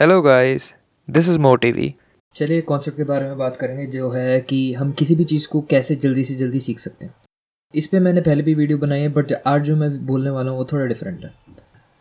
Hello guys this is मोटिवी चलिए concept के बारे में बात करेंगे, जो है कि हम किसी भी चीज़ को कैसे जल्दी से जल्दी सीख सकते हैं। इस पर मैंने पहले भी वीडियो बनाई है बट आज जो मैं बोलने वाला हूँ, वो थोड़ा डिफरेंट है।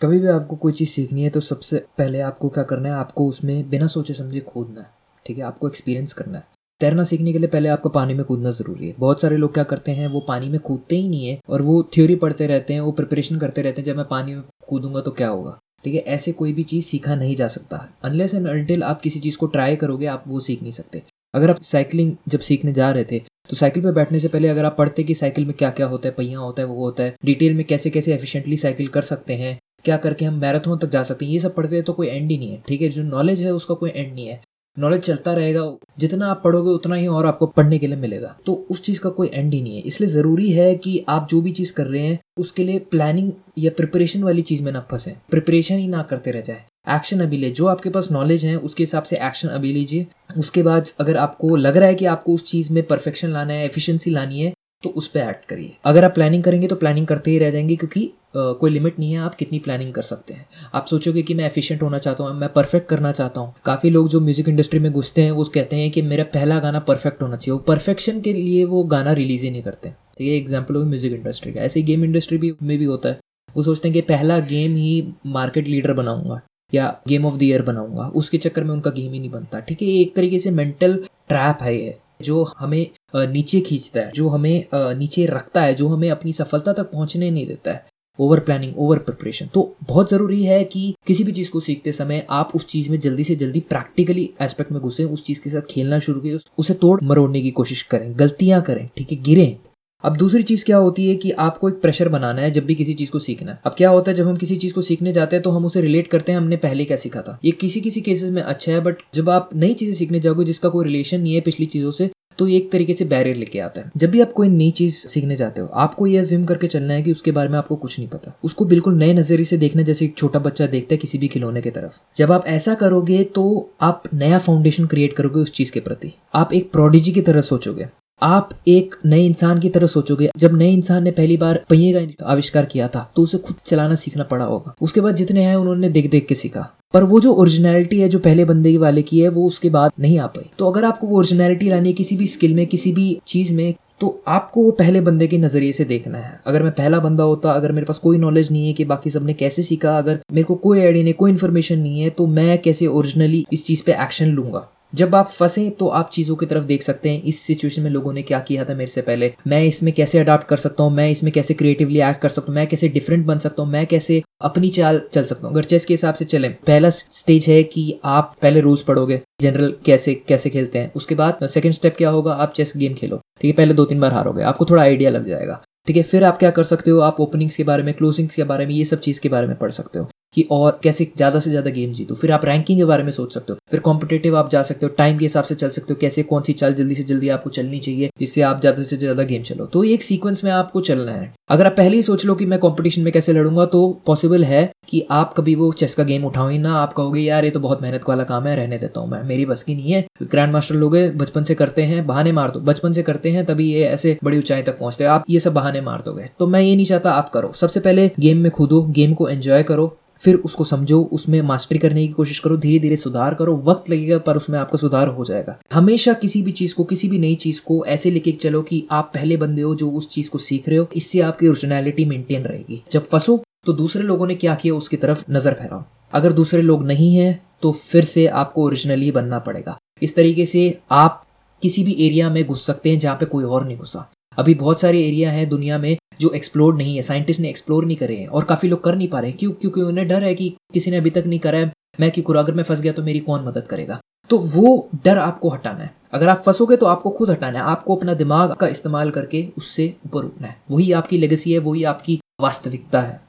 कभी भी आपको कोई चीज़ सीखनी है तो सबसे पहले आपको क्या करना है, आपको उसमें बिना सोचे समझे कूदना है, ठीक है? आपको एक्सपीरियंस करना है। तैरना सीखने के लिए पहले आपको पानी में कूदना ज़रूरी है। बहुत सारे लोग क्या करते हैं, वो पानी में कूदते ही नहीं है, और वो थ्योरी पढ़ते रहते हैं, वो प्रिपरेशन करते रहते हैं, जब मैं पानी में कूदूँगा तो क्या होगा? ठीक है, ऐसे कोई भी चीज़ सीखा नहीं जा सकता। अनलेस एंड अनटिल आप किसी चीज़ को ट्राई करोगे, आप वो सीख नहीं सकते। अगर आप साइकिलिंग जब सीखने जा रहे थे तो साइकिल पर बैठने से पहले अगर आप पढ़ते कि साइकिल में क्या क्या होता है, पहिया होता है, वो होता है डिटेल में कैसे कैसे एफिशिएंटली साइकिल कर सकते हैं, क्या करके हम मैराथन तक जा सकते हैं, ये सब पढ़ते हैं तो कोई एंड ही नहीं है। ठीक है, जो नॉलेज है, उसका कोई एंड नहीं है। नॉलेज चलता रहेगा, जितना आप पढ़ोगे उतना ही और आपको पढ़ने के लिए मिलेगा। तो उस चीज़ का कोई एंड ही नहीं है। इसलिए ज़रूरी है कि आप जो भी चीज़ कर रहे हैं, उसके लिए प्लानिंग या प्रिपरेशन वाली चीज़ में ना फंसे। प्रिपरेशन ही ना करते रह जाए। एक्शन अभी ले। जो आपके पास नॉलेज है, उसके हिसाब से एक्शन अभी लीजिए। उसके बाद अगर आपको लग रहा है कि आपको उस चीज़ में परफेक्शन लाना है एफिशिएंसी लानी है तो उस पर एक्ट करिए। अगर आप प्लानिंग करेंगे तो प्लानिंग करते ही रह जाएँगे, क्योंकि कोई लिमिट नहीं है, आप कितनी प्लानिंग कर सकते हैं। आप सोचोगे कि मैं एफिशिएंट होना चाहता हूँ, मैं परफेक्ट करना चाहता हूँ। काफ़ी लोग जो म्यूज़िक इंडस्ट्री में घुसते हैं, वो कहते हैं कि मेरा पहला गाना परफेक्ट होना चाहिए। वो परफेक्शन के लिए वो गाना रिलीज़ ही नहीं करते। ठीक है एग्ज़ाम्पल हो म्यूज़िक इंडस्ट्री का। ऐसे गेम इंडस्ट्री भी, में भी होता है। वो सोचते हैं कि पहला गेम ही मार्केट लीडर बनाऊँगा, या गेम ऑफ़ द ईयर बनाऊँगा। उसके चक्कर में उनका गेम ही नहीं बनता। ठीक है एक तरीके से मेंटल ट्रैप है ये, जो हमें नीचे खींचता है, जो हमें नीचे रखता है, जो हमें अपनी सफलता तक पहुँचने नहीं देता है। ओवर प्लानिंग ओवर प्रिपरेशन तो बहुत ज़रूरी है कि किसी भी चीज़ को सीखते समय आप उस चीज़ में जल्दी से जल्दी प्रैक्टिकली एस्पेक्ट में घुसे, उस चीज़ के साथ खेलना शुरू करें, उसे तोड़ मरोड़ने की कोशिश करें, गलतियाँ करें, ठीक है, गिरें। अब दूसरी चीज़ क्या होती है कि आपको एक प्रेशर बनाना है जब भी किसी चीज़ को सीखना है। अब क्या होता है, जब हम किसी चीज़ को सीखने जाते हैं तो हम उसे रिलेट करते हैं, हमने पहले क्या सीखा था। ये किसी किसी केसेस में अच्छा है बट जब आप नई चीज़ें सीखने जाओगे जिसका कोई रिलेशन नहीं है पिछली चीज़ों से तो ये एक तरीके से बैरियर लेके आता है। जब भी आप कोई नई चीज़ सीखने जाते हो, आपको ये ज्यूम करके चलना है कि उसके बारे में आपको कुछ नहीं पता। उसको बिल्कुल नए नज़रिए से देखना, जैसे एक छोटा बच्चा देखता है किसी भी खिलौने की तरफ़। जब आप ऐसा करोगे तो आप नया फाउंडेशन क्रिएट करोगे उस चीज़ के प्रति। आप एक प्रोडिजी की तरह सोचोगे। आप एक नए इंसान की तरह सोचोगे। जब नए इंसान ने पहली बार पहिए का आविष्कार किया था तो उसे खुद चलाना सीखना पड़ा होगा। उसके बाद जितने हैं उन्होंने देख देख के सीखा। पर वो जो ओरिजिनलिटी है, जो पहले बंदे वाले की है, वो उसके बाद नहीं आ पाई। तो अगर आपको वो ओरिजिनलिटी लानी है किसी भी स्किल में, किसी भी चीज़ में तो आपको वो पहले बंदे के नज़रिए से देखना है। अगर मैं पहला बंदा होता, अगर मेरे पास कोई नॉलेज नहीं है कि बाकी सबने कैसे सीखा, अगर मेरे को कोई आइडिया नहीं, कोई इन्फॉर्मेशन नहीं है तो मैं कैसे ओरिजिनली इस चीज़ पे एक्शन लूँगा? जब आप फंसे तो आप चीज़ों की तरफ़ देख सकते हैं, इस सिचुएशन में लोगों ने क्या किया था मेरे से पहले। मैं इसमें कैसे अडाप्ट कर सकता हूँ? मैं इसमें कैसे क्रिएटिवली एक्ट कर सकता हूँ? मैं कैसे डिफरेंट बन सकता हूँ? मैं कैसे अपनी चाल चल सकता हूँ? अगर चेस के हिसाब से चले, पहला स्टेज है कि आप पहले रूल्स पढ़ोगे जनरल कैसे कैसे खेलते हैं। उसके बाद सेकंड स्टेप क्या होगा? आप चेस गेम खेलो। ठीक है, पहले दो तीन बार हारोगे। आपको थोड़ा आइडिया लग जाएगा। ठीक है, फिर आप क्या कर सकते हो? आप ओपनिंग्स के बारे में क्लोजिंग्स के बारे में, ये सब चीज़ के बारे में पढ़ सकते हो। कि और कैसे ज़्यादा से ज़्यादा गेम जीतो। फिर आप रैंकिंग के बारे में सोच सकते हो। फिर कॉम्पिटेटिव आप जा सकते हो। टाइम के हिसाब से चल सकते हो। कैसे, कौन सी चाल जल्दी से जल्दी आपको चलनी चाहिए, जिससे आप ज़्यादा से ज़्यादा गेम चलो तो एक सीक्वेंस में आपको चलना है। अगर आप पहले ही सोच लो कि मैं कॉम्पिटिशन में कैसे लड़ूँगा तो पॉसिबल है कि आप कभी वो चेस का गेम उठाओ ही ना। आप कहोगे, यार, ये तो बहुत मेहनत वाला काम है, रहने देता हूँ मैं। मेरी बस की नहीं है। ग्रैंड मास्टर लोग बचपन से करते हैं, बहाने मार दो। बचपन से करते हैं, तभी ये ऐसे बड़ी ऊंचाई तक पहुँचते हैं। आप ये सब बहाने मार दोगे। तो मैं ये नहीं चाहता आप करो। सबसे पहले गेम में कूदो गेम को एंजॉय करो। फिर उसको समझो, उसमें मास्टरी करने की कोशिश करो धीरे धीरे सुधार करो, वक्त लगेगा, पर उसमें आपका सुधार हो जाएगा। हमेशा किसी भी चीज़ को, किसी भी नई चीज़ को ऐसे लेके चलो कि आप पहले बंदे हो जो उस चीज़ को सीख रहे हो, इससे आपकी ओरिजिनलिटी मेंटेन रहेगी। जब फंसो तो दूसरे लोगों ने क्या किया, उसकी तरफ़ नज़र फहराओ। अगर दूसरे लोग नहीं है तो फिर से आपको ओरिजिनली बनना पड़ेगा। इस तरीके से आप किसी भी एरिया में घुस सकते हैं जहाँ पे कोई और नहीं घुसा। अभी बहुत सारे एरिया हैं दुनिया में जो एक्सप्लोर नहीं है साइंटिस्ट ने एक्सप्लोर नहीं करे हैं और काफ़ी लोग कर नहीं पा रहे हैं। क्यों? क्योंकि उन्हें डर है कि किसी ने अभी तक नहीं करा है, मैं क्यों अगर मैं फंस गया तो मेरी कौन मदद करेगा? तो वो डर आपको हटाना है। अगर आप फंसोगे तो आपको खुद हटाना है। आपको अपना दिमाग का इस्तेमाल करके उससे ऊपर उठना है। वही आपकी लेगेसी है, वही आपकी वास्तविकता है।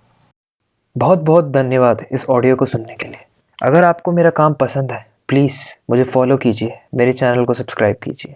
बहुत बहुत धन्यवाद इस ऑडियो को सुनने के लिए। अगर आपको मेरा काम पसंद है प्लीज़ मुझे फॉलो कीजिए। मेरे चैनल को सब्सक्राइब कीजिए।